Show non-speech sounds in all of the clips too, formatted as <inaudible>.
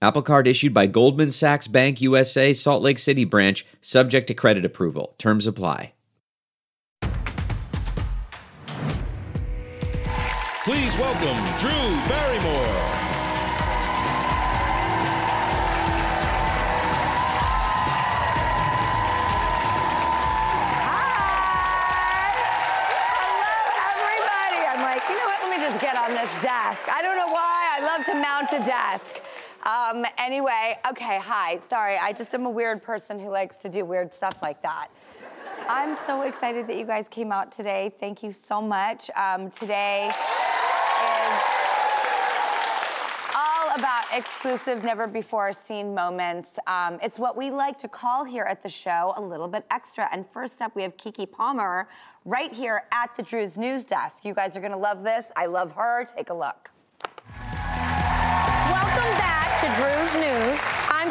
Apple Card issued by Goldman Sachs Bank USA, Salt Lake City branch, subject to credit approval. Terms apply. Please welcome Drew Barrymore. Hi. Hello, everybody. I'm like, you know what? Let me just get on this desk. I don't know why. I love to mount a desk. Um, anyway, okay, hi. Sorry, I just am a weird person who likes to do weird stuff like that. I'm so excited that you guys came out today. Thank you so much. Um, today is all about exclusive, never before seen moments. Um, it's what we like to call here at the show a little bit extra. And first up, we have Keke Palmer right here at the Drew's News Desk. You guys are gonna love this. I love her. Take a look.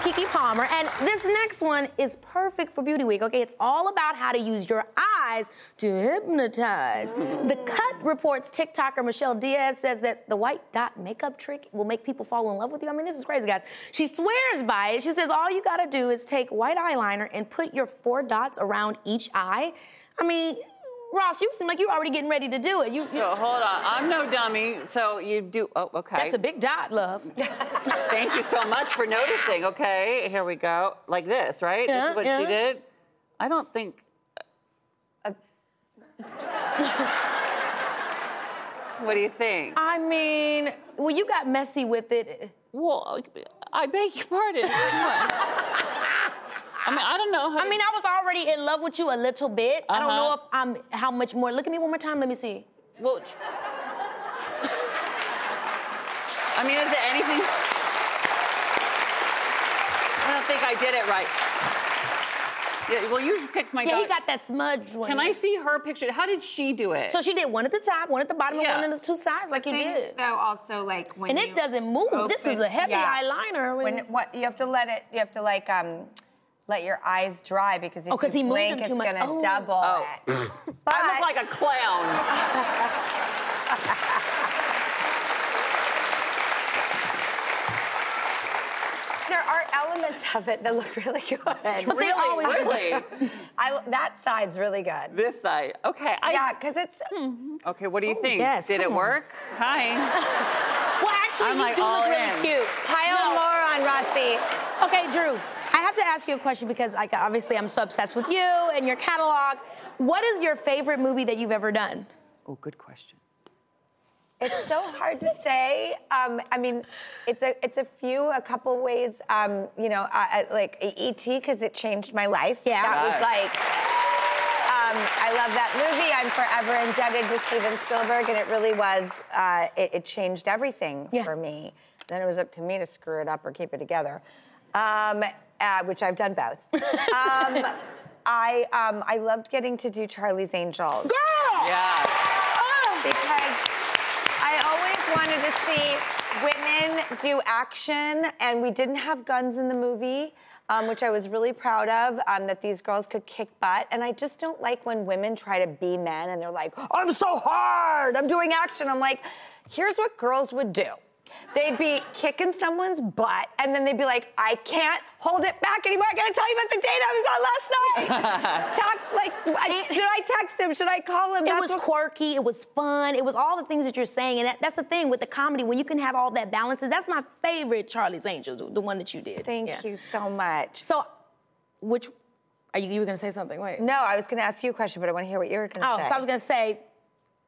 Keke Palmer, and this next one is perfect for Beauty Week. Okay, it's all about how to use your eyes to hypnotize. The Cut reports TikToker Michelle Diaz says that the white dot makeup trick will make people fall in love with you. I mean, this is crazy, guys. She swears by it. She says all you gotta do is take white eyeliner and put your four dots around each eye. I mean, Ross, you seem like you're already getting ready to do it. You, you hold on, I'm no dummy. So you do. Oh, okay. that's a big dot, love. <laughs> Thank you so much for noticing. Okay, here we go. Like this, right? this is what yeah. she did. I don't think. Uh, <laughs> what do you think? I mean, well, you got messy with it. Well, I beg your pardon. <laughs> What? I mean, I don't know how. I mean, I was already in love with you a little bit. I don't know Uh-huh. if I'm how much more. Look at me one more time. Let me see. Well, I mean, is it anything? I don't think I did it right. Yeah, well, you picked my. Yeah, he got that smudge one. Can I see her picture? How did she do it? So she did one at the top, one at the bottom, Yeah. and one on the two sides, like you Thing, did. though, also like when And you it doesn't move. This is a heavy yeah. eyeliner. When what you have to let it, you have to like um, let your eyes dry because if Oh, 'cause you he blink, them it's gonna Oh. double Oh. it. <laughs> But I look like a clown. <laughs> there are elements of it that look really good. But they really, always do. really. <laughs> I, that side's really good. this side. Okay. I, yeah, because it's mm-hmm. Okay. What do you think? yes, Did it on. work? Hi. Well, actually, I'm you like do all look really cute. pile more on Rossi. Okay, Drew, I have to ask you a question because, like, obviously, I'm so obsessed with you and your catalog. What is your favorite movie that you've ever done? Oh, good question. It's so hard to say. Um, I mean, it's a it's a few, a couple ways. Um, you know, I, I, like ET because it changed my life. Yeah. that was like. Um, I love that movie. I'm forever indebted to Steven Spielberg, and it really was. Uh, it, it changed everything Yeah. for me. Then it was up to me to screw it up or keep it together, um, uh, which I've done both. um, <laughs> I um, I loved getting to do Charlie's Angels Girl! Yeah. because I always wanted to see women do action, and we didn't have guns in the movie. Um, which I was really proud of, um, that these girls could kick butt. And I just don't like when women try to be men and they're like, I'm so hard, I'm doing action. I'm like, here's what girls would do. They'd be kicking someone's butt, and then they'd be like, I can't hold it back anymore. I gotta tell you about the date I was on last night. <laughs> Talk like, I- should I text him? Should I call him? It That's was what- quirky. It was fun. It was all the things that you're saying, and that, that's the thing with the comedy when you can have all that balances. That's my favorite Charlie's Angel, the, the one that you did. Thank Yeah. you so much. So, which are you? You were gonna say something? Wait. No, I was going to ask you a question, but I want to hear what you were going to Oh, say. so I was gonna say.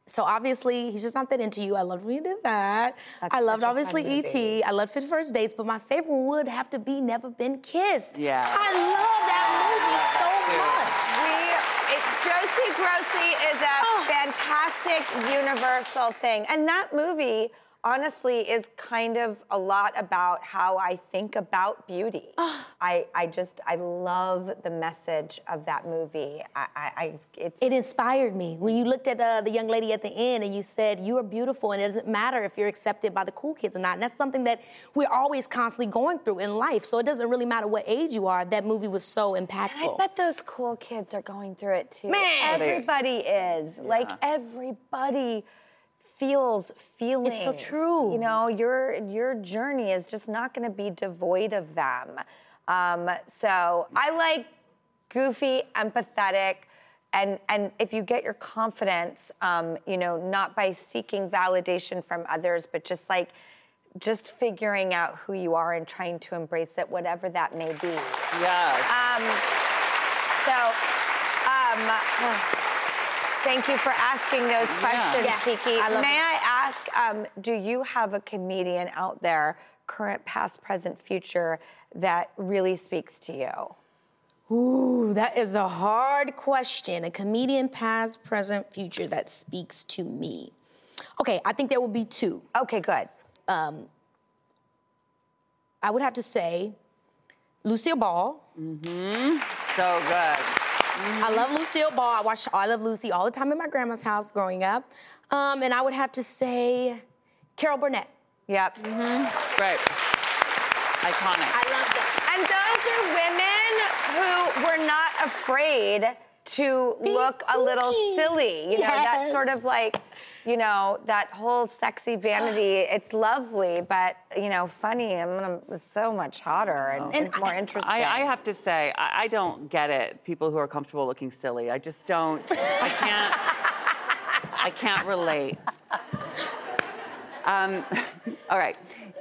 So obviously he's just not that into you. I loved when you did that. That's I loved obviously E.T. movie. I loved Fit First Dates, but my favorite one would have to be Never Been Kissed. Yeah. I love that movie so much. we, it's Josie Grossie is a Oh. fantastic universal thing, and that movie honestly is kind of a lot about how I think about beauty. I, I just I love the message of that movie. I, I, I it's It inspired me when you looked at uh, the young lady at the end and you said, You are beautiful, and it doesn't matter if you're accepted by the cool kids or not. And that's something that we're always constantly going through in life. So it doesn't really matter what age you are. That movie was so impactful. I bet those cool kids are going through it too. Man. everybody is. Like everybody feels feelings. It's so true. You know, your your journey is just not going to be devoid of them. Um, so I like goofy, empathetic. And, and if you get your confidence, um, you know, not by seeking validation from others, but just like just figuring out who you are and trying to embrace it, whatever that may be. Yes. Um, so, um, thank you for asking those questions, Yeah, Keke. I May it. I ask, um, do you have a comedian out there, current, past, present, future, that really speaks to you? Ooh, that is a hard question. A comedian, past, present, future, that speaks to me. Okay, I think there will be two. Okay, good. I would have to say Lucille Ball. Mm-hmm. So good. I love Lucille Ball. I watched I Love Lucy all the time at my grandma's house growing up. Um, and I would have to say Carol Burnett. Yep. right, Iconic. I love that. And those are women who were not afraid to look a little silly. You know, that sort of like, you know, that whole sexy vanity. <gasps> It's lovely, but you know, funny. I'm gonna. It's so much hotter and, And more interesting. I, I have to say, I, I don't get it. People who are comfortable looking silly. I just don't. I can't. <laughs> I can't relate. Um, <laughs> all right.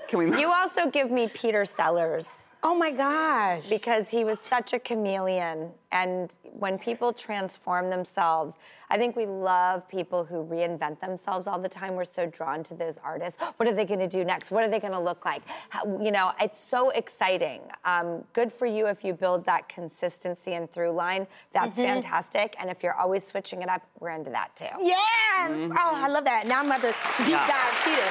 Can we move? you also give me Peter Sellers. Oh my gosh. because he was such a chameleon. And when people transform themselves, I think we love people who reinvent themselves all the time. We're so drawn to those artists. What are they going to do next? What are they going to look like? How, you know, it's so exciting. Um, good for you if you build that consistency and through line. That's fantastic. And if you're always switching it up, we're into that too. Yes. Oh, I love that. Now I'm about to deep Yeah. dive Peter.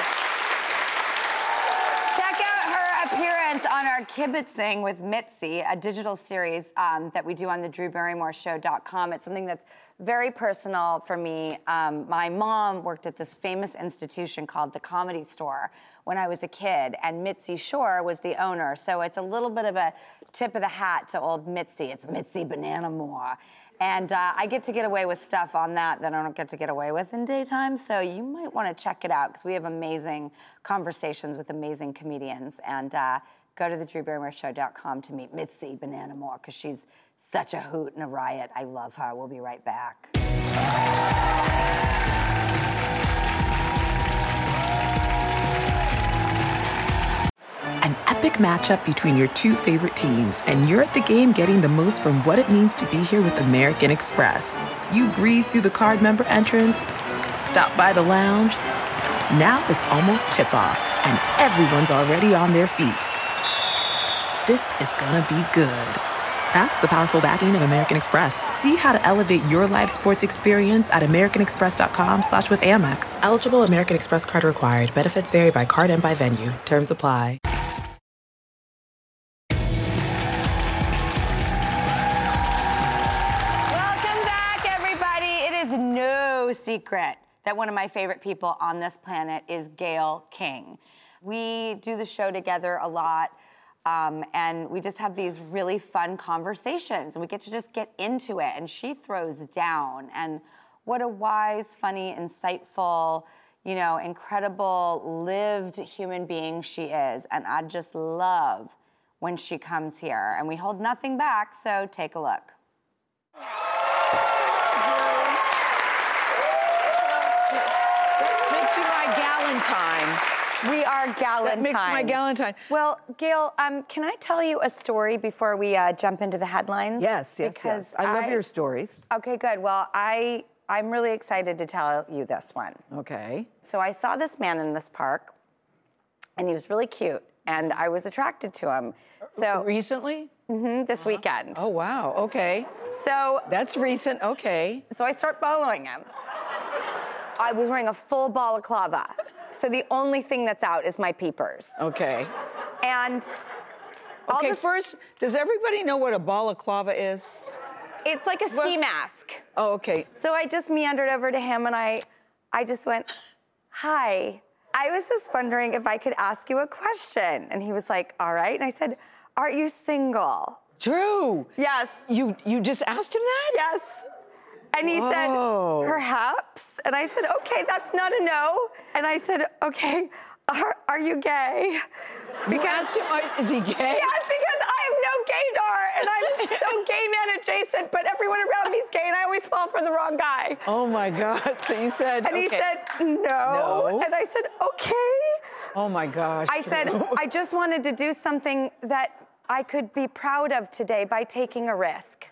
Check out her appearance on our Kibitzing with Mitzi, a digital series um, that we do on the DrewBarrymoreShow.com. It's something that's very personal for me. Um, my mom worked at this famous institution called the Comedy Store when I was a kid, and Mitzi Shore was the owner. So it's a little bit of a tip of the hat to old Mitzi. It's Mitzi Banana Moore. And uh, I get to get away with stuff on that that I don't get to get away with in daytime. So you might want to check it out because we have amazing conversations with amazing comedians. And uh, go to the DrewBarrymoreShow.com to meet Mitzi Banana Moore because she's such a hoot and a riot. I love her. We'll be right back. An epic matchup between your two favorite teams, and you're at the game getting the most from what it means to be here with American Express. You breeze through the card member entrance, stop by the lounge. Now it's almost tip off, and everyone's already on their feet. This is gonna be good. That's the powerful backing of American Express. See how to elevate your live sports experience at americanexpress.com slash with Amex. Eligible American Express card required. Benefits vary by card and by venue. Terms apply. Welcome back, everybody. It is no secret that one of my favorite people on this planet is Gayle King. We do the show together a lot, um, and we just have these really fun conversations, and we get to just get into it. And she throws down, and what a wise, funny, insightful, you know, incredible, lived human being she is. And I just love when she comes here, and we hold nothing back. So take a look. you my galentine. We are galentine. That makes my galentine. Well, Gayle, um, can I tell you a story before we uh, jump into the headlines? Yes, yes, because yes. I love your stories. Okay, good. Well, I I'm really excited to tell you this one. Okay. So I saw this man in this park, and he was really cute, and I was attracted to him. So Recently? mhm, this weekend. Oh, wow. Okay. So That's recent. Okay. So I start following him. I was wearing a full balaclava. So the only thing that's out is my peepers. Okay. And all Okay, this- first, does everybody know what a balaclava is? it's like a ski Well- mask. Oh, okay. So I just meandered over to him and I, I just went, Hi, I was just wondering if I could ask you a question. And he was like, All right. And I said, Are you single? Drew. Yes. You you just asked him that? Yes. And he Whoa. said, Perhaps. And I said, Okay, that's not a no. And I said, Okay, are, are you gay? You asked him, uh, is he gay? Yes, because I have no gaydar and I'm <laughs> so gay man adjacent, but everyone around me is gay and I always fall for the wrong guy. Oh my God. So you said. And he said, no. No. And I said, okay. Oh my gosh. I said, Drew. I just wanted to do something that I could be proud of today by taking a risk.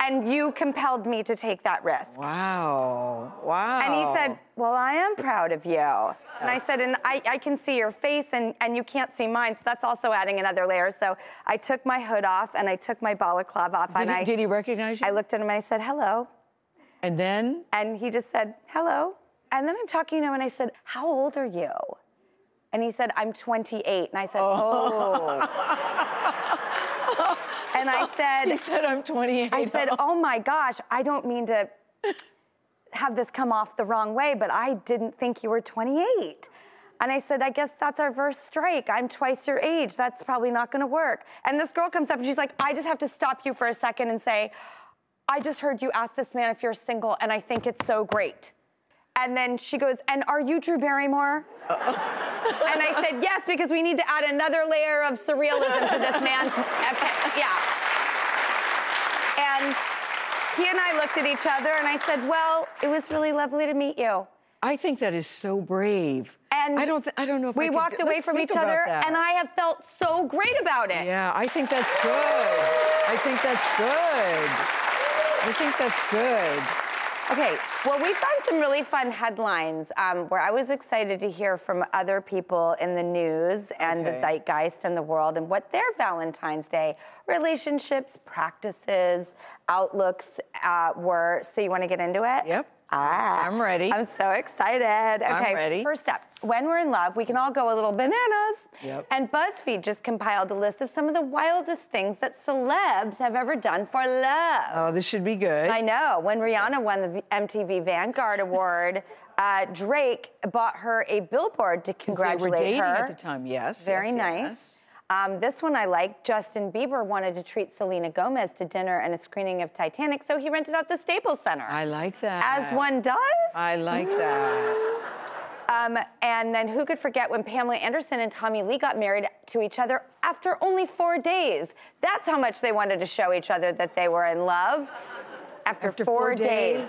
And you compelled me to take that risk. Wow. Wow. And he said, Well, I am proud of you. And I said, And I, I can see your face and, and you can't see mine. So that's also adding another layer. So I took my hood off and I took my balaclava off. Did and he, I, did he recognize you? I looked at him and I said, Hello. and then? And he just said, Hello. And then I'm talking to him and I said, How old are you? And he said, I'm 28. And I said, Oh. oh. <laughs> and I <laughs> said, He said, I'm 28. I said, Oh my gosh, I don't mean to have this come off the wrong way, but I didn't think you were 28. And I said, I guess that's our first strike. I'm twice your age. That's probably not gonna work. And this girl comes up and she's like, I just have to stop you for a second and say, I just heard you ask this man if you're single, and I think it's so great. And then she goes, And are you Drew Barrymore? and I said, Yes, because we need to add another layer of surrealism to this man's. <laughs> Okay, yeah. And he and I looked at each other, and I said, Well, it was really lovely to meet you. I think that is so brave. And I don't. Th- I don't know if we walked do- away from each other, that. and I have felt so great about it. Yeah, I think that's good. I think that's good. I think that's good. Okay, well, we found some really fun headlines um, where I was excited to hear from other people in the news and the zeitgeist and the world and what their Valentine's Day relationships, practices, outlooks uh, were. So, you want to get into it? Yep. Ah, I'm ready. I'm so excited. Okay, ready. first up, when we're in love, we can all go a little bananas. Yep. And BuzzFeed just compiled a list of some of the wildest things that celebs have ever done for love. Oh, this should be good. I know. When Rihanna won the MTV Vanguard Award, uh, Drake bought her a billboard to congratulate they were dating her. at the time. Yes. Very yes, nice. yes. Um, this one I like. Justin Bieber wanted to treat Selena Gomez to dinner and a screening of Titanic, so he rented out the Staples Center. I like that. As one does. I like that. Um, and then who could forget when Pamela Anderson and Tommy Lee got married to each other after only four days? That's how much they wanted to show each other that they were in love. After, After four, four days. days.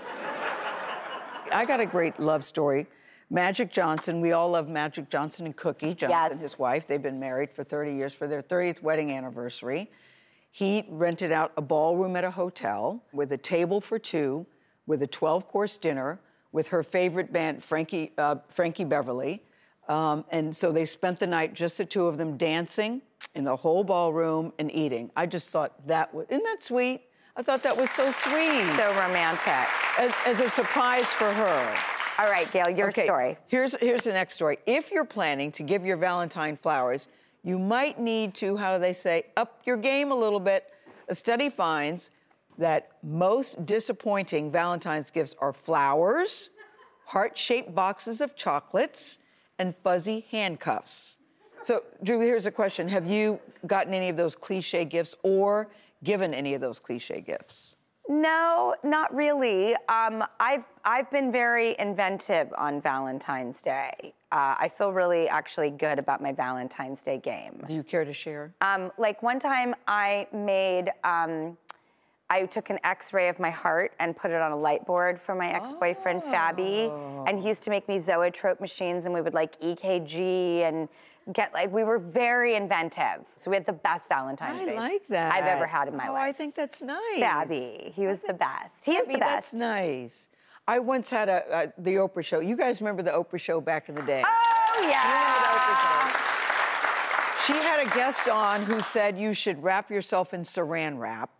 I got a great love story. Magic Johnson, we all love Magic Johnson and Cookie Johnson, Yes. his wife. They've been married for 30 years for their 30th wedding anniversary. He rented out a ballroom at a hotel with a table for two, with a 12 course dinner, with her favorite band, Frankie, uh, Frankie Beverly. Um, and so they spent the night, just the two of them, dancing in the whole ballroom and eating. I just thought that was, isn't that sweet? I thought that was so sweet So romantic. as, as a surprise for her. All right, Gayle, your Okay, story. Here's here's the next story. If you're planning to give your Valentine flowers, you might need to, how do they say, up your game a little bit. A study finds that most disappointing Valentine's gifts are flowers, heart-shaped boxes of chocolates, and fuzzy handcuffs. So, Drew, here's a question: Have you gotten any of those cliche gifts or given any of those cliche gifts? No, not really. Um, I've I've been very inventive on Valentine's Day. Uh, I feel really actually good about my Valentine's Day game. Do you care to share? Um, like one time, I made. Um, I took an X-ray of my heart and put it on a light board for my ex-boyfriend Fabi, and he used to make me zoetrope machines, and we would like EKG and get like we were very inventive. So we had the best Valentine's I Day like that. I've ever had in my life. oh, life. I think that's nice. Fabi, he was the best. He is the best. That's nice. I once had a, uh the Oprah show. You guys remember the Oprah show back in the day? Oh yeah. She had a guest on who said you should wrap yourself in saran wrap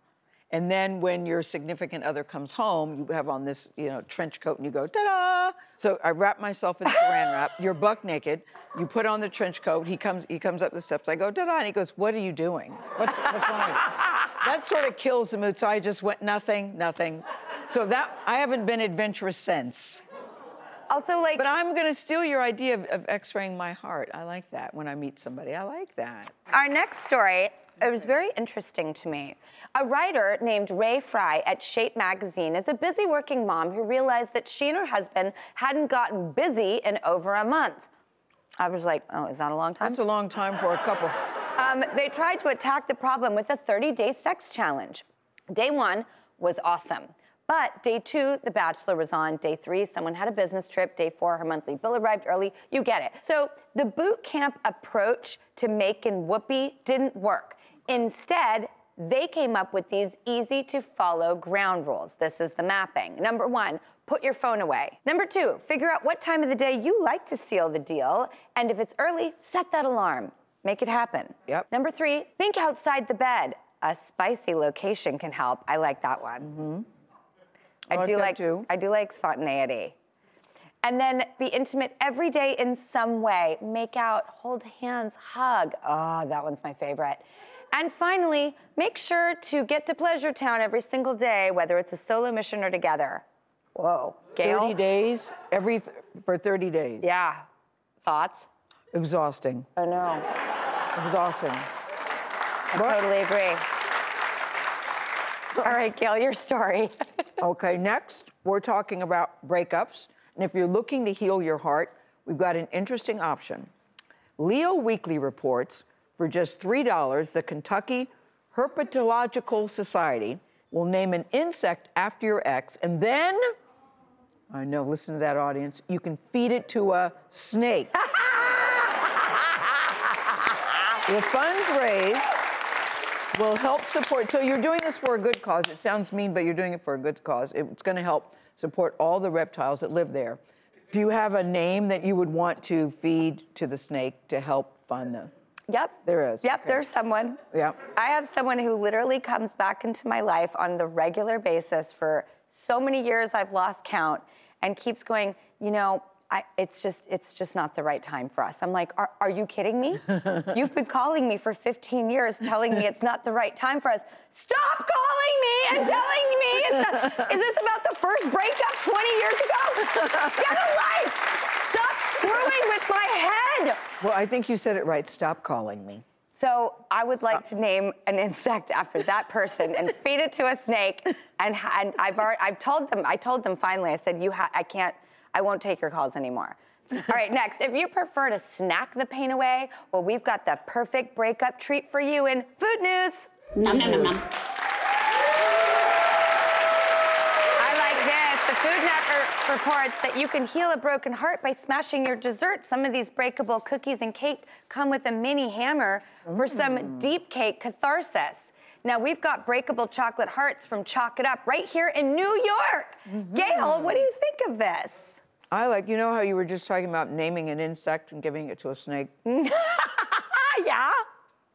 And then when your significant other comes home, you have on this, you know, trench coat and you go, ta-da! So I wrap myself in saran wrap. You're buck naked. You put on the trench coat. He comes, he comes up the steps. I go, ta-da! And he goes, what are you doing? What's, what's wrong? <laughs> that sort of kills the mood. So I just went, nothing, nothing. So that, I haven't been adventurous since. Also, like, But I'm going to steal your idea of, of x-raying my heart. I like that when I meet somebody. I like that. Our next story, it was very interesting to me. A writer named Ray Fry at Shape Magazine is a busy working mom who realized that she and her husband hadn't gotten busy in over a month. I was like, oh, is that a long time? That's a long time for a couple. Um, they tried to attack the problem with a 30 day sex challenge. Day one was awesome. But day two, The Bachelor was on. Day three, someone had a business trip. Day four, her monthly bill arrived early. You get it. So the boot camp approach to making whoopee didn't work. Instead, they came up with these easy to follow ground rules. This is the mapping. Number one, put your phone away. Number two, figure out what time of the day you like to seal the deal. And if it's early, set that alarm. Make it happen. Yep. Number three, think outside the bed. A spicy location can help. I like that one. Mm-hmm. I, like do like too. I do like spontaneity. And then be intimate every day in some way. Make out, hold hands, hug. Oh, that one's my favorite. And finally, make sure to get to Pleasure Town every single day, whether it's a solo mission or together. Whoa, Gayle. 30 days, every th- for 30 days. Yeah. Thoughts? Exhausting. I know. Exhausting. I totally agree. All right, Gayle, your story. <laughs> Okay, next, we're talking about breakups. And if you're looking to heal your heart, we've got an interesting option. Leo Weekly reports for just $3, the Kentucky Herpetological Society will name an insect after your ex, and then, I know, listen to that audience, you can feed it to a snake. <laughs> the funds raised will help support. So you're doing this for a good cause. It sounds mean, but you're doing it for a good cause. It's going to help support all the reptiles that live there. Do you have a name that you would want to feed to the snake to help fund the? Yep. There is, Yep, okay. there's someone. Yeah. I have someone who literally comes back into my life on the regular basis for so many years I've lost count and keeps going, you know, I, it's just it's just not the right time for us. I'm like, are, are you kidding me? <laughs> You've been calling me for 15 years, telling me it's not the right time for us. Stop calling me and telling me. It's not- is this about the first breakup 20 years ago? Get a life. Stop screwing with my head. Well, I think you said it right. Stop calling me. So I would like to name an insect after that person and feed it to a snake. And, and I've already, I've told them. I told them finally. I said, "You, ha- I can't. I won't take your calls anymore." All right, next. If you prefer to snack the pain away, well, we've got the perfect breakup treat for you in food news. Nom nom nom nom. I like this. The Food Network reports that you can heal a broken heart by smashing your dessert. Some of these breakable cookies and cake come with a mini hammer for some deep cake catharsis. Now, we've got breakable chocolate hearts from Chalk It Up right here in New York. Gayle, what do you think of this? I like, you know how you were just talking about naming an insect and giving it to a snake? Ah, <laughs> yeah.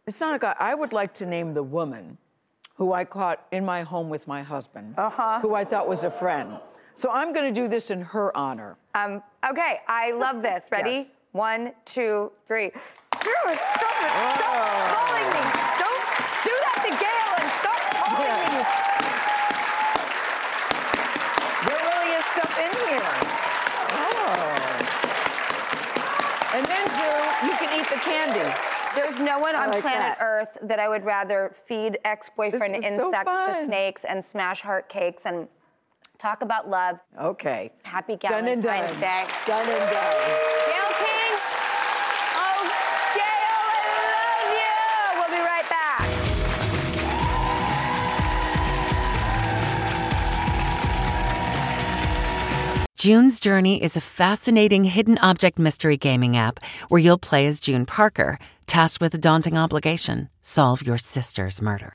It's not a guy. I would like to name the woman who I caught in my home with my husband, uh-huh. who I thought was a friend. So I'm going to do this in her honor. Um, okay, I love this. Ready? Yes. One, two, three. Dude, stop it. Stop calling me. Don't do that to Gayle and stop calling me. There really is stuff in here. Oh. And then, Drew, you can eat the candy. There's no one on like planet that. Earth that I would rather feed ex-boyfriend was so insects to snakes and smash heart cakes and talk about love. Okay. Happy Done and Valentine's done. Day. Done and done. Gayle King. Oh, Gayle, I love you. We'll be right back. June's Journey is a fascinating hidden object mystery gaming app where you'll play as June Parker, tasked with a daunting obligation solve your sister's murder.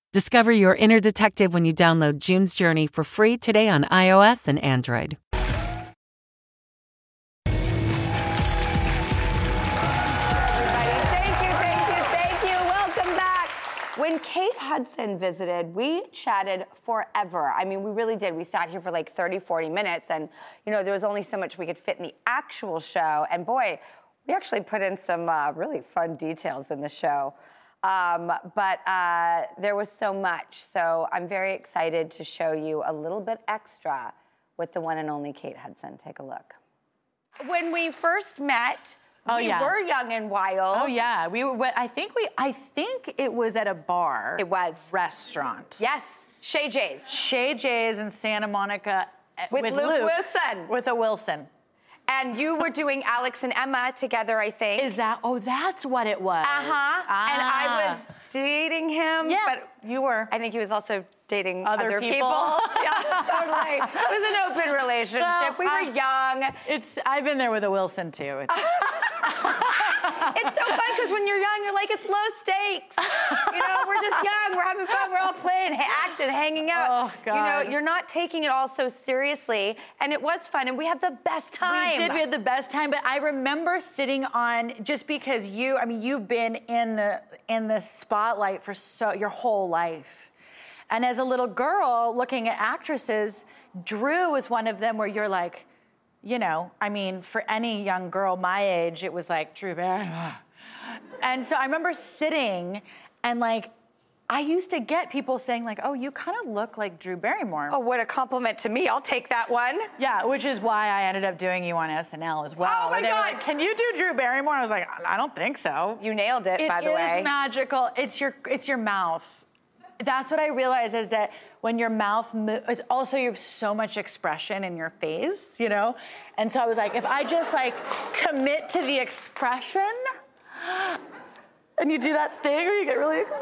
Discover your inner detective when you download June's Journey for free today on iOS and Android. Thank you, thank you, thank you. Welcome back. When Kate Hudson visited, we chatted forever. I mean, we really did. We sat here for like 30, 40 minutes, and you know, there was only so much we could fit in the actual show. And boy, we actually put in some uh, really fun details in the show. Um, but uh, there was so much. So I'm very excited to show you a little bit extra with the one and only Kate Hudson. Take a look. When we first met, Oh, we yeah. were young and wild. Oh yeah, we were. I think we. I think it was at a bar. It was. restaurant. Yes, Chez Jay's. Chez Jay's in Santa Monica eh, With Luke Wilson. With a Wilson. And you were doing Alex and Emma together, I think. Is that? Oh, that's what it was. Uh huh. And I was dating him. Yeah, but you were. I think he was also dating Other other, people. <laughs> <laughs> yeah, totally. It was an open relationship. Well, we were I- young. It's. I've been there with a Wilson too. <laughs> It's- It's so fun because when you're young, you're like, it's low stakes. You know, we're just <laughs> young, we're having fun, we're all playing, acting, hanging out. Oh, God. You know, you're not taking it all so seriously. And it was fun, and we had the best time. We did. We had the best time. But I remember sitting on just because you. I mean, you've been in the in the spotlight for so your whole life, and as a little girl looking at actresses, Drew was one of them where you're like, you know, I mean, for any young girl my age, it was like Drew Barrymore. And so I remember sitting and like. I used to get people saying like, "Oh, you kind of look like Drew Barrymore." Oh, what a compliment to me. I'll take that one. Yeah, which is why I ended up doing you on SNL as well. Oh, my Where they were God. like, Can you do Drew Barrymore? I was like, I don't think so. You nailed it, It by the is way. magical. It's your it's your mouth. That's what I realize is that when your mouth mo- it's also you have so much expression in your face, you know? And so I was like, if I just like commit to the expression <gasps> and you do that thing where you get really excited,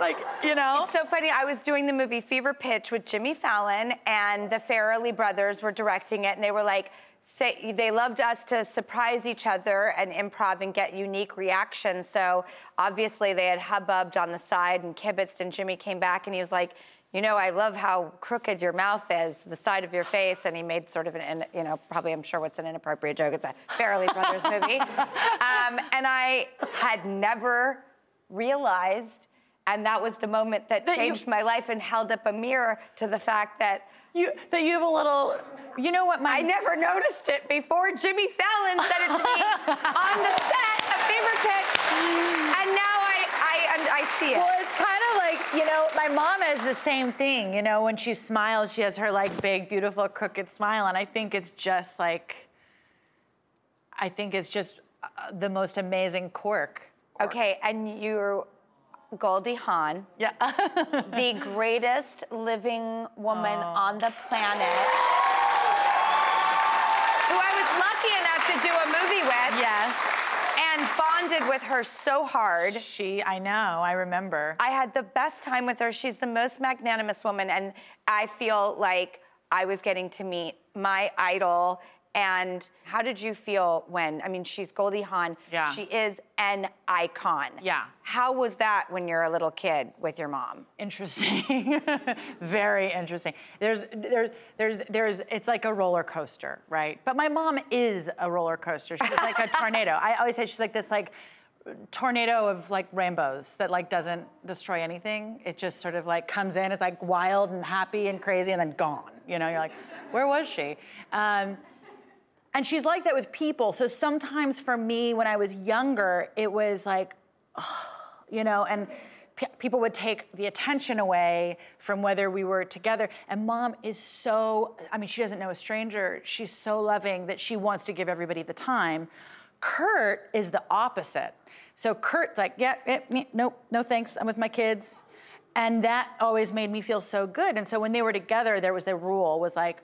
like, you know? It's so funny. I was doing the movie Fever Pitch with Jimmy Fallon, and the Farrelly brothers were directing it, and they were like, say, they loved us to surprise each other and improv and get unique reactions. So obviously they had hubbubbed on the side and kibitzed, and Jimmy came back and he was like, you know, I love how crooked your mouth is, the side of your face, and he made sort of an, you know, probably I'm sure what's an inappropriate joke. It's a Farrelly Brothers movie, <laughs> um, and I had never realized, and that was the moment that, That you- changed my life and held up a mirror to the fact that You that you have a little you know what my I never noticed it before Jimmy Fallon said it to me <laughs> on the set of Fever Pitch, and now I I, I see it. Well, you know, my mom has the same thing. You know, when she smiles, she has her like big, beautiful, crooked smile. And I think it's just like, I think it's just uh, the most amazing quirk. Okay, and you're Goldie Hawn, Yeah. <laughs> the greatest living woman on the planet, who I was lucky enough to do a movie with. yes. Bonded with her so hard. She, I know, I remember. I had the best time with her. She's the most magnanimous woman, and I feel like I was getting to meet my idol. And how did you feel when? I mean, she's Goldie Hawn. Yeah. She is an icon. Yeah. How was that when you're a little kid with your mom? Interesting. <laughs> Very interesting. There's, there's, there's, there's, it's like a roller coaster, right? But my mom is a roller coaster. She's like a <laughs> tornado. I always say she's like this, like, tornado of like rainbows that like doesn't destroy anything. It just sort of like comes in. It's like wild and happy and crazy and then gone. You know, you're like, where was she? Um, and she's like that with people. So sometimes for me, when I was younger, it was like, you know, and p- people would take the attention away from whether we were together. And mom is so, I mean, she doesn't know a stranger. She's so loving that she wants to give everybody the time. Kurt is the opposite. So Kurt's like, yeah, eh, eh, nope, no thanks. I'm with my kids. and that always made me feel so good. And so when they were together, there was the rule was like,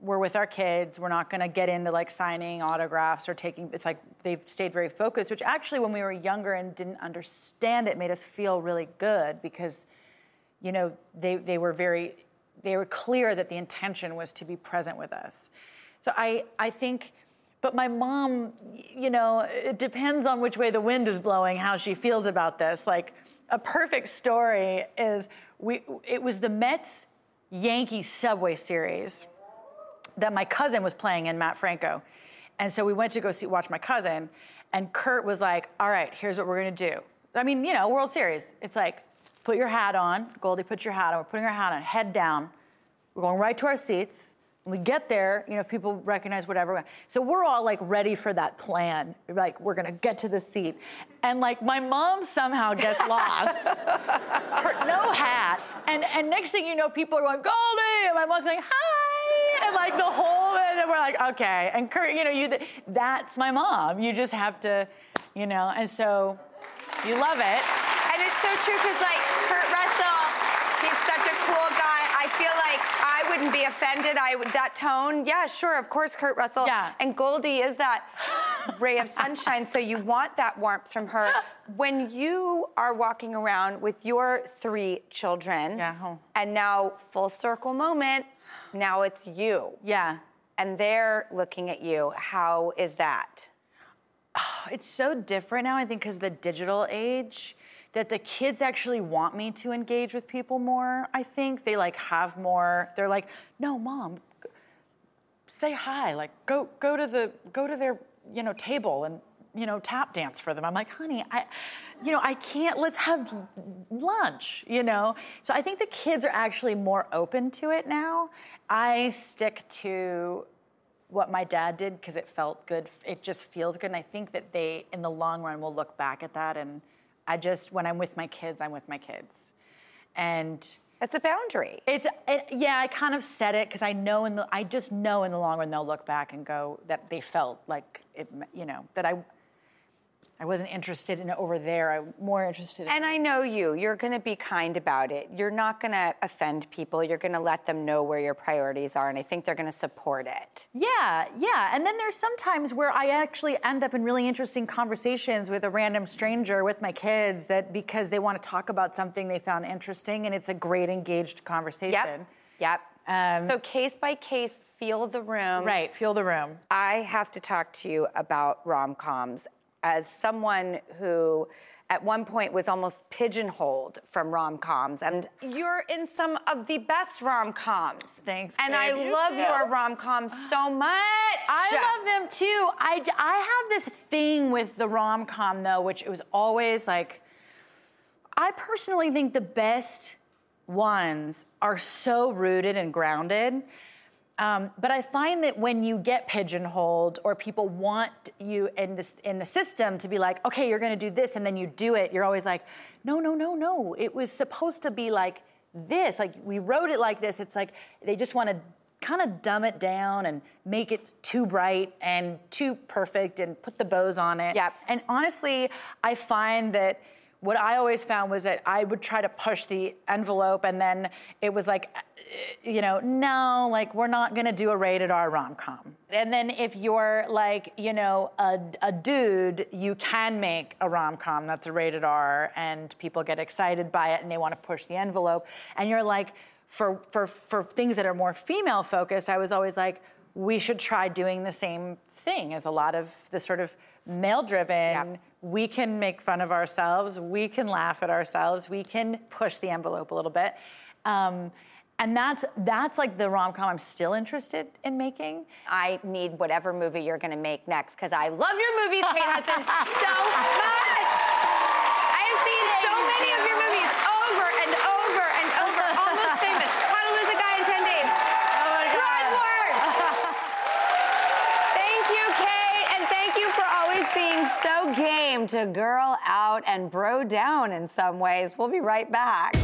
we're with our kids. We're not going to get into like signing autographs or taking. It's like they've stayed very focused, which actually, when we were younger and didn't understand it, made us feel really good because, you know, they they were very, they were clear that the intention was to be present with us. So I I think, but my mom, you know, it depends on which way the wind is blowing, how she feels about this. Like a perfect story is we. It was the Mets Yankees Subway Series that my cousin was playing in Matt Franco. And so we went to go see watch my cousin, and Kurt was like, "All right, here's what we're gonna do." I mean, you know, World Series. It's like, put your hat on, Goldie, put your hat on. We're putting our hat on, head down. We're going right to our seats. When we get there, you know, if people recognize whatever. So we're all like ready for that plan. Like, we're gonna get to the seat. And like my mom somehow gets <laughs> lost. Her, no hat. And and next thing you know, people are going, Goldie! And my mom's going, hi! And like the whole and we're like, okay. And Kurt, you know, you that's my mom. You just have to, you know, and so you love it. And it's so true because, like, Kurt Russell, he's such a cool guy. I feel like I wouldn't be offended. I would that tone. Yeah, sure, of course, Kurt Russell. Yeah. And Goldie is that ray of sunshine. so you want that warmth from her. When you are walking around with your three children, Yeah, oh. and now full circle moment, now it's you, Yeah. and they're looking at you. How is that? <sighs> It's so different now, I think, because the digital age, that the kids actually want me to engage with people more. I think they like have more. They're like, no, mom, g- say hi. Like, go go to the go to their you know table and you know tap dance for them. I'm like, honey, I, you know, I can't. Let's have lunch. You know. So I think the kids are actually more open to it now. I stick to what my dad did because it felt good. It just feels good. And I think that they, in the long run, will look back at that. And I just, when I'm with my kids, I'm with my kids. And It's a boundary. it's, it, yeah, I kind of said it because I know in the, I just know in the long run they'll look back and go that they felt like it, you know, that I, I wasn't interested in over there. I'm more interested in And I know you. You're going to be kind about it. You're not going to offend people. You're going to let them know where your priorities are, and I think they're going to support it. Yeah, yeah. And then there's sometimes where I actually end up in really interesting conversations with a random stranger with my kids that because they want to talk about something they found interesting and it's a great engaged conversation. Yep. Yep. Um, so case by case, feel the room. Right, feel the room. I have to talk to you about rom coms as someone who at one point was almost pigeonholed from rom coms. And you're in some of the best rom coms. Thanks, And babe. I You love too. your rom coms so much. I love them too. I, I have this thing with the rom com though, which it was always like, I personally think the best ones are so rooted and grounded. Um, but I find that when you get pigeonholed or people want you in this in the system to be like, okay, you're going to do this, and then you do it, you're always like, no, no, no, no. It was supposed to be like this. Like we wrote it like this. It's like they just want to kind of dumb it down and make it too bright and too perfect and put the bows on it. Yep. And honestly, I find that what I always found was that I would try to push the envelope and then it was like, uh, you know, no, like we're not gonna do a rated R rom com. And then if you're like, you know, a, a dude, you can make a rom com that's a rated R and people get excited by it and they wanna push the envelope. And you're like, for, for, for things that are more female focused, I was always like, we should try doing the same thing as a lot of the sort of male driven. We can make fun of ourselves, we can laugh at ourselves, we can push the envelope a little bit. Um, and that's that's like the rom com I'm still interested in making. I need whatever movie you're going to make next because I love your movies, Kate Hudson, so <laughs> much. I have seen so many of your movies over and over and over. Almost famous. How to Lose a Guy in 10 Days. Oh my Redward. Thank you, Kate, and thank you for always being game to girl out and bro down in some ways. We'll be right back.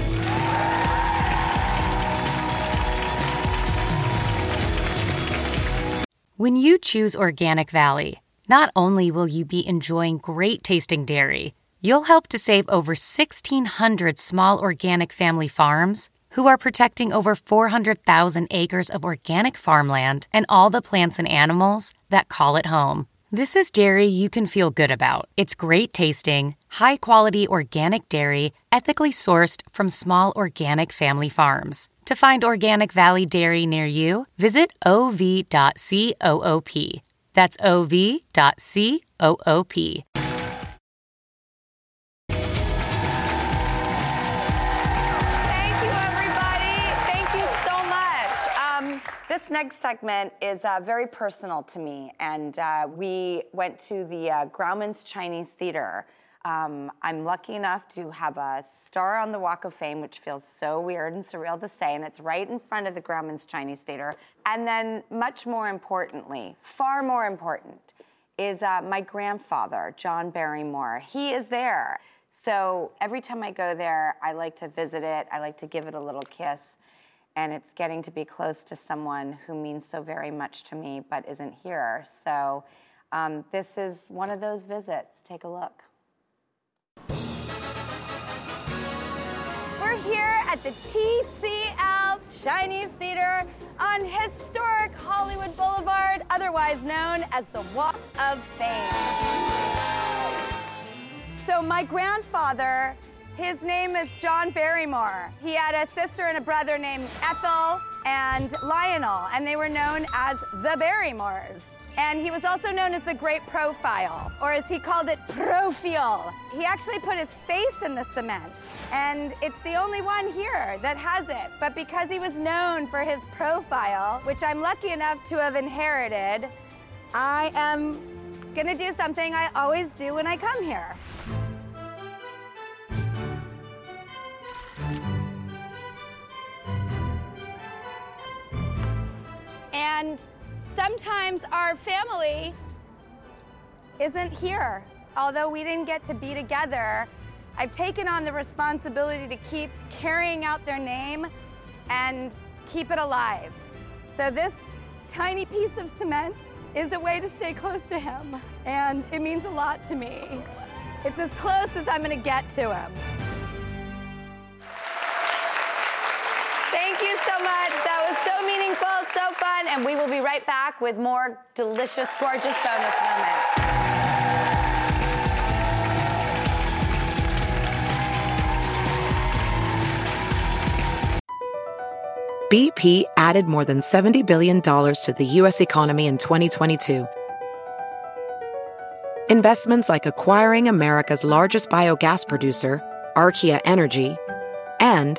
When you choose Organic Valley, not only will you be enjoying great tasting dairy, you'll help to save over 1,600 small organic family farms who are protecting over 400,000 acres of organic farmland and all the plants and animals that call it home. This is dairy you can feel good about. It's great tasting, high quality organic dairy, ethically sourced from small organic family farms. To find Organic Valley Dairy near you, visit ov.coop. That's ov.coop. this next segment is uh, very personal to me, and uh, we went to the uh, Grauman's Chinese Theater. Um, I'm lucky enough to have a star on the Walk of Fame, which feels so weird and surreal to say, and it's right in front of the Grauman's Chinese Theater. And then, much more importantly, far more important, is uh, my grandfather, John Barrymore. He is there. So every time I go there, I like to visit it. I like to give it a little kiss. And it's getting to be close to someone who means so very much to me but isn't here. So um, this is one of those visits. Take a look. We're here at the TCL Chinese Theater on historic Hollywood Boulevard, otherwise known as the Walk of Fame. So my grandfather, his name is John Barrymore. He had a sister and a brother named Ethel and Lionel, and they were known as the Barrymores. And he was also known as the Great Profile, or as he called it, Profile. He actually put his face in the cement, and it's the only one here that has it. But because he was known for his profile, which I'm lucky enough to have inherited, I am gonna do something I always do when I come here. And sometimes our family isn't here. Although we didn't get to be together, I've taken on the responsibility to keep carrying out their name and keep it alive. So this tiny piece of cement is a way to stay close to him, and it means a lot to me. It's as close as I'm gonna get to him. You so much. That was so meaningful, so fun, and we will be right back with more delicious, gorgeous bonus moments. BP added more than $70 billion to the U.S. economy in 2022. Investments like acquiring America's largest biogas producer, Archaea Energy, and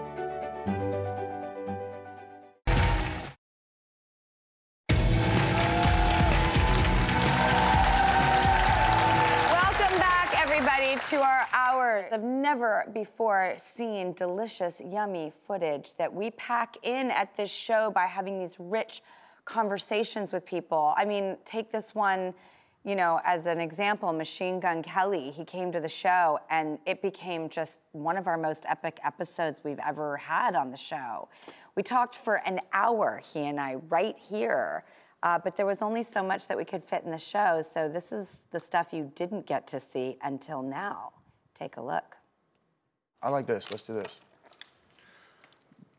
Never before seen delicious, yummy footage that we pack in at this show by having these rich conversations with people. I mean, take this one, you know, as an example Machine Gun Kelly. He came to the show and it became just one of our most epic episodes we've ever had on the show. We talked for an hour, he and I, right here. Uh, but there was only so much that we could fit in the show, so this is the stuff you didn't get to see until now. Take a look. I like this. Let's do this.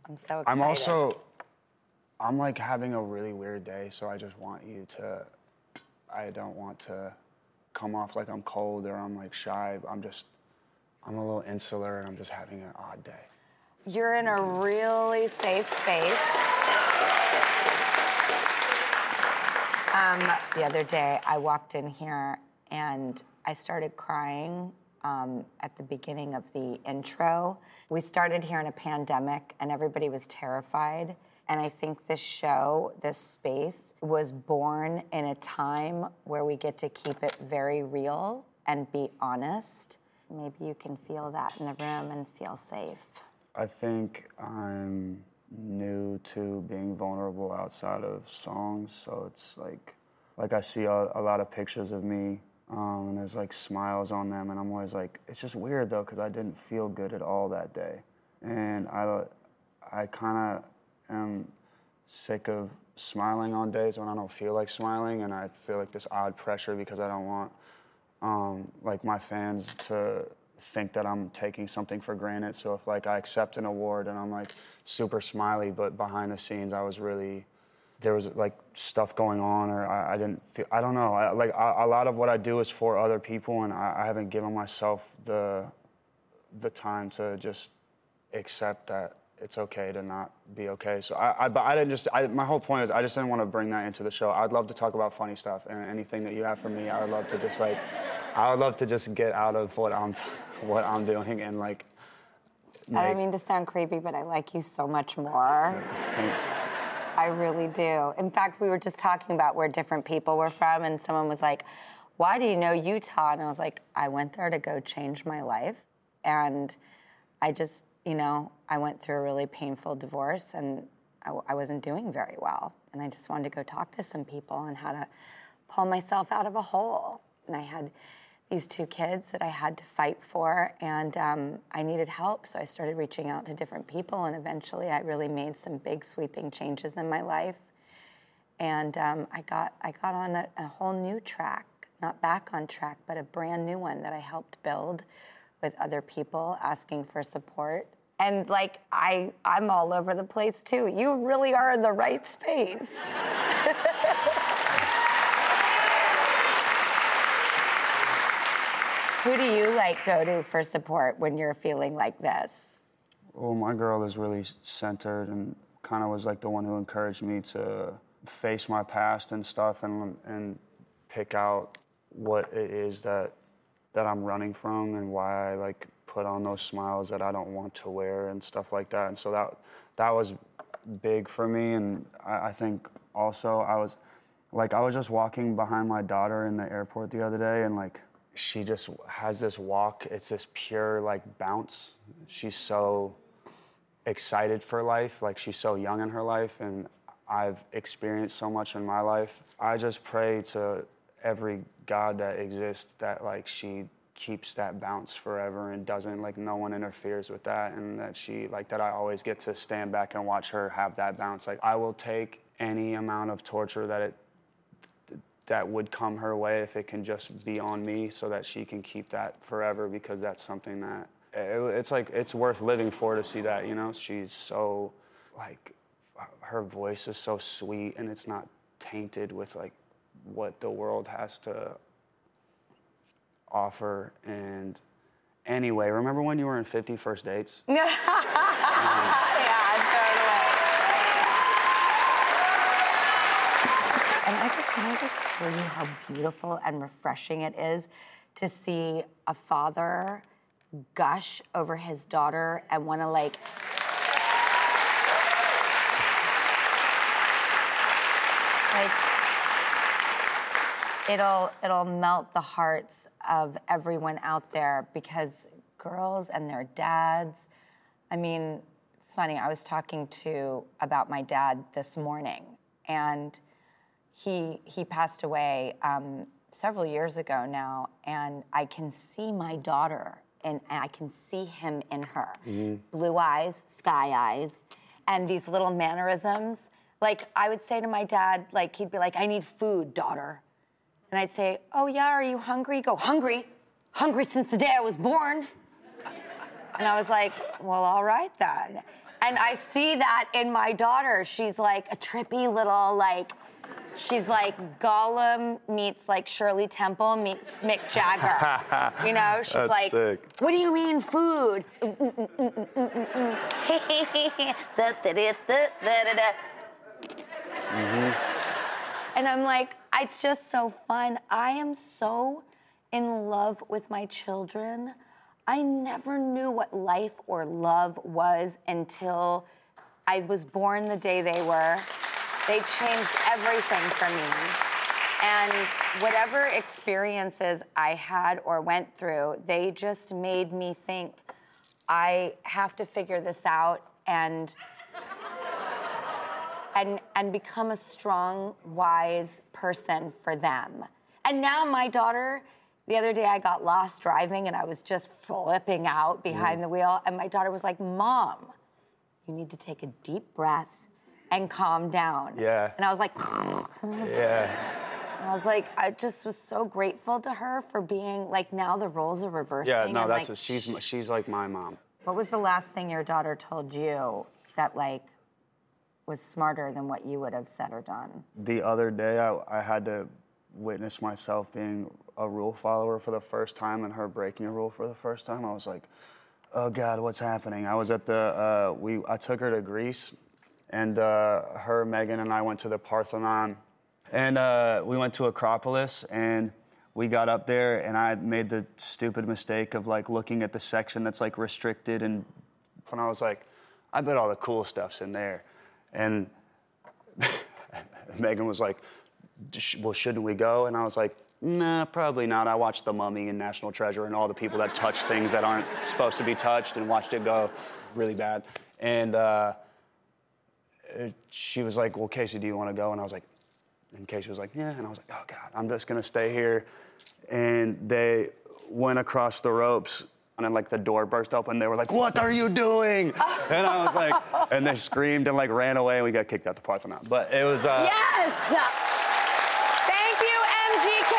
I'm so excited. I'm also, I'm like having a really weird day, so I just want you to, I don't want to come off like I'm cold or I'm like shy. I'm just, I'm a little insular and I'm just having an odd day. You're in a really safe space. Um, the other day, I walked in here and I started crying um, at the beginning of the intro. We started here in a pandemic and everybody was terrified. And I think this show, this space, was born in a time where we get to keep it very real and be honest. Maybe you can feel that in the room and feel safe. I think I'm new to being vulnerable outside of songs, so it's like, like I see a, a lot of pictures of me um, and there's like smiles on them, and I'm always like, it's just weird though, because I didn't feel good at all that day, and I, I kind of am sick of smiling on days when I don't feel like smiling, and I feel like this odd pressure because I don't want um, like my fans to think that I'm taking something for granted. So if like I accept an award and I'm like super smiley, but behind the scenes I was really there was like stuff going on, or I, I didn't feel. I don't know. I, like a, a lot of what I do is for other people, and I, I haven't given myself the the time to just accept that it's okay to not be okay. So I, I but I didn't just. I, my whole point is I just didn't want to bring that into the show. I'd love to talk about funny stuff and anything that you have for me. I would love to just like. I would love to just get out of what I'm what I'm doing and like. I don't mean to sound creepy, but I like you so much more. Thanks. I really do. In fact, we were just talking about where different people were from, and someone was like, Why do you know Utah? And I was like, I went there to go change my life. And I just, you know, I went through a really painful divorce and I, I wasn't doing very well. And I just wanted to go talk to some people and how to pull myself out of a hole. And I had these two kids that I had to fight for, and um, I needed help. So I started reaching out to different people, and eventually I really made some big sweeping changes in my life. And um, I got I got on a, a whole new track, not back on track, but a brand new one that I helped build with other people asking for support. And like I I'm all over the place too. You really are in the right space. <laughs> Who do you like go to for support when you're feeling like this? Well, my girl is really centered and kind of was like the one who encouraged me to face my past and stuff and and pick out what it is that that I'm running from and why I like put on those smiles that I don't want to wear and stuff like that. And so that that was big for me. And I, I think also I was like I was just walking behind my daughter in the airport the other day and like she just has this walk. It's this pure like bounce. She's so excited for life. Like she's so young in her life, and I've experienced so much in my life. I just pray to every God that exists that like she keeps that bounce forever and doesn't like no one interferes with that and that she like that I always get to stand back and watch her have that bounce like I will take any amount of torture that it that would come her way if it can just be on me so that she can keep that forever because that's something that it, it's like it's worth living for to see that you know? She's so like her voice is so sweet and it's not tainted with like what the world has to offer. And anyway remember when you were in 50 first dates? Yeah, <laughs> um, totally. And I just, you how beautiful and refreshing it is to see a father gush over his daughter and want to like like it'll it'll melt the hearts of everyone out there because girls and their dads i mean it's funny i was talking to about my dad this morning and he he passed away um, several years ago now and i can see my daughter and, and i can see him in her blue eyes sky eyes and these little mannerisms like i would say to my dad like he'd be like i need food daughter and I'd say, Oh, yeah, are you hungry? He'd go, Hungry? Hungry since the day I was born. And I was like, Well, all right then. And I see that in my daughter. She's like a trippy little, like, she's like Gollum meets like Shirley Temple meets Mick Jagger. <laughs> you know, she's That's like, sick. What do you mean food? <laughs> Mm-hmm. And I'm like, it's just so fun. I am so in love with my children. I never knew what life or love was until I was born the day they were. They changed everything for me. And whatever experiences I had or went through, they just made me think I have to figure this out and and and become a strong, wise person for them. And now my daughter The other day I got lost driving and I was just flipping out behind Mm. the wheel. And my daughter was like, Mom, you need to take a deep breath and calm down. Yeah. And I was like, <laughs> Yeah. And I was like, I just was so grateful to her for being like, now the roles are reversing. Yeah, no, that's like, a, she's she's like my mom. What was the last thing your daughter told you that like was smarter than what you would have said or done? The other day, I, I had to witness myself being a rule follower for the first time and her breaking a rule for the first time. I was like, oh God, what's happening? I was at the, uh, we, I took her to Greece and uh, her, Megan, and I went to the Parthenon and uh, we went to Acropolis and we got up there and I made the stupid mistake of like looking at the section that's like restricted and when I was like, I bet all the cool stuff's in there. And <laughs> Megan was like, well, shouldn't we go? And I was like, nah, probably not. I watched The Mummy and National Treasure and all the people that touch things that aren't supposed to be touched and watched it go really bad. And uh, she was like, well, Casie, do you want to go? And I was like, and Casie was like, yeah. And I was like, oh God, I'm just gonna stay here. And they went across the ropes and then like the door burst open. They were like, what are you doing? <laughs> and I was like, and they screamed and like ran away and we got kicked out the Parthenon. But it was, uh, Yes! Thank you, MGK.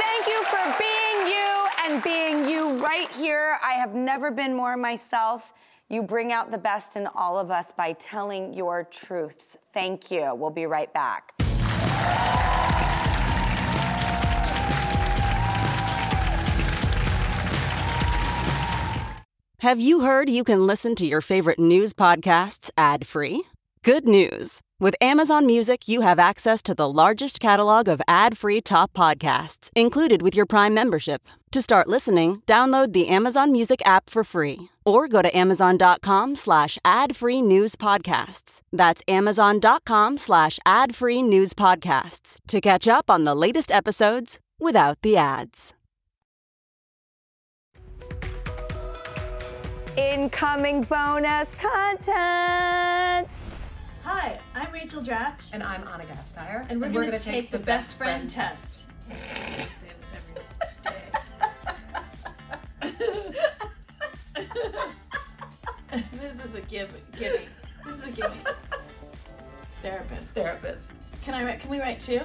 Thank you for being you and being you right here. I have never been more myself. You bring out the best in all of us by telling your truths. Thank you. We'll be right back. Have you heard you can listen to your favorite news podcasts ad free? Good news! With Amazon Music, you have access to the largest catalog of ad free top podcasts included with your Prime membership. To start listening, download the Amazon Music app for free or go to amazon.com slash ad free news podcasts. That's amazon.com slash ad free news podcasts to catch up on the latest episodes without the ads. Incoming bonus content. Hi, I'm Rachel Dratch. And I'm Ana Gasteyer. And we're, And going gonna to take, the best friend, test. I say this every day. <laughs> <laughs> this is a give, gimme. This is a gimme. Therapist. Therapist. Can I write? Can we write two?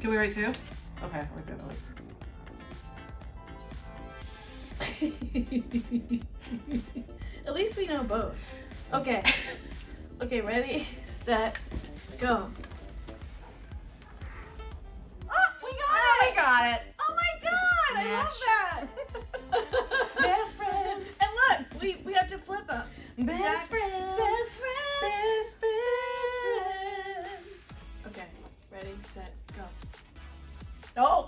Can we write two? Okay, we're good. <laughs> At least we know both. Okay. Okay, ready, set, go. Ah, oh, we got it! we got it. Oh my god, I love that. We we to flip them. Best friends. Best friends. Best friends. Okay, ready, set, go. Oh,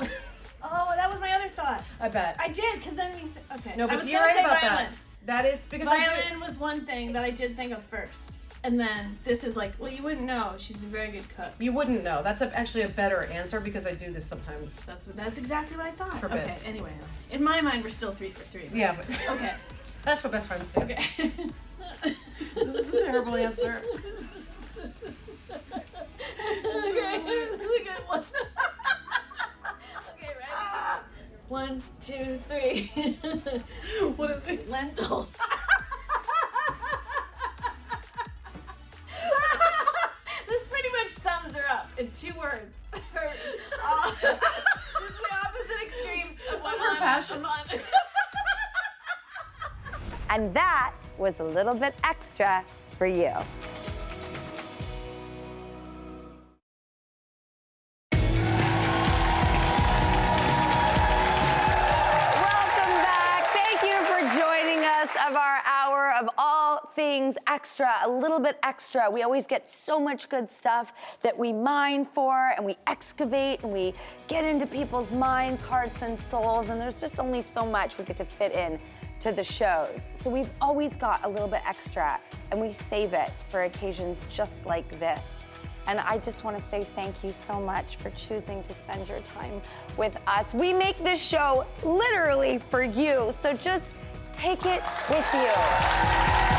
Oh, that was my other thought. I bet. I did, because then we said, okay. no, I but was you're gonna right say about violin. that. That is because I Violin do. was one thing that I did think of first. And then this is like, well, you wouldn't know. She's a very good cook. You wouldn't know. That's a, actually a better answer because I do this sometimes. That's what. That's exactly what I thought. For okay. bits. Anyway, in my mind, we're still three for three. Yeah, but Okay. <laughs> that's what best friends do. Okay. <laughs> This is a terrible answer. okay. <laughs> This is a good one. <laughs> okay, ready? One, two, three. What is it? Lentils. this pretty much sums her up in two words. Her, uh, this is the opposite extremes of what Her. Ana- And that was a little bit extra for you. Welcome back. Thank you for joining us of our hour of all things extra, a little bit extra. We always get so much good stuff that we mine for and we excavate and we get into people's minds, hearts, and souls. And there's just only so much we get to fit in to the shows. So we've always got a little bit extra and we save it for occasions just like this. And I just want to say thank you so much for choosing to spend your time with us. We make this show literally for you, so just take it with you.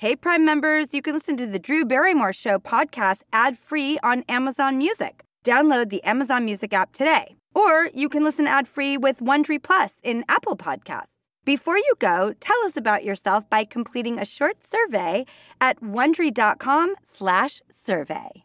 Hey, Prime members, you can listen to the Drew Barrymore Show podcast ad free on Amazon Music. Download the Amazon Music app today. Or you can listen ad free with Wondery Plus in Apple Podcasts. Before you go, tell us about yourself by completing a short survey at wondery.com/survey.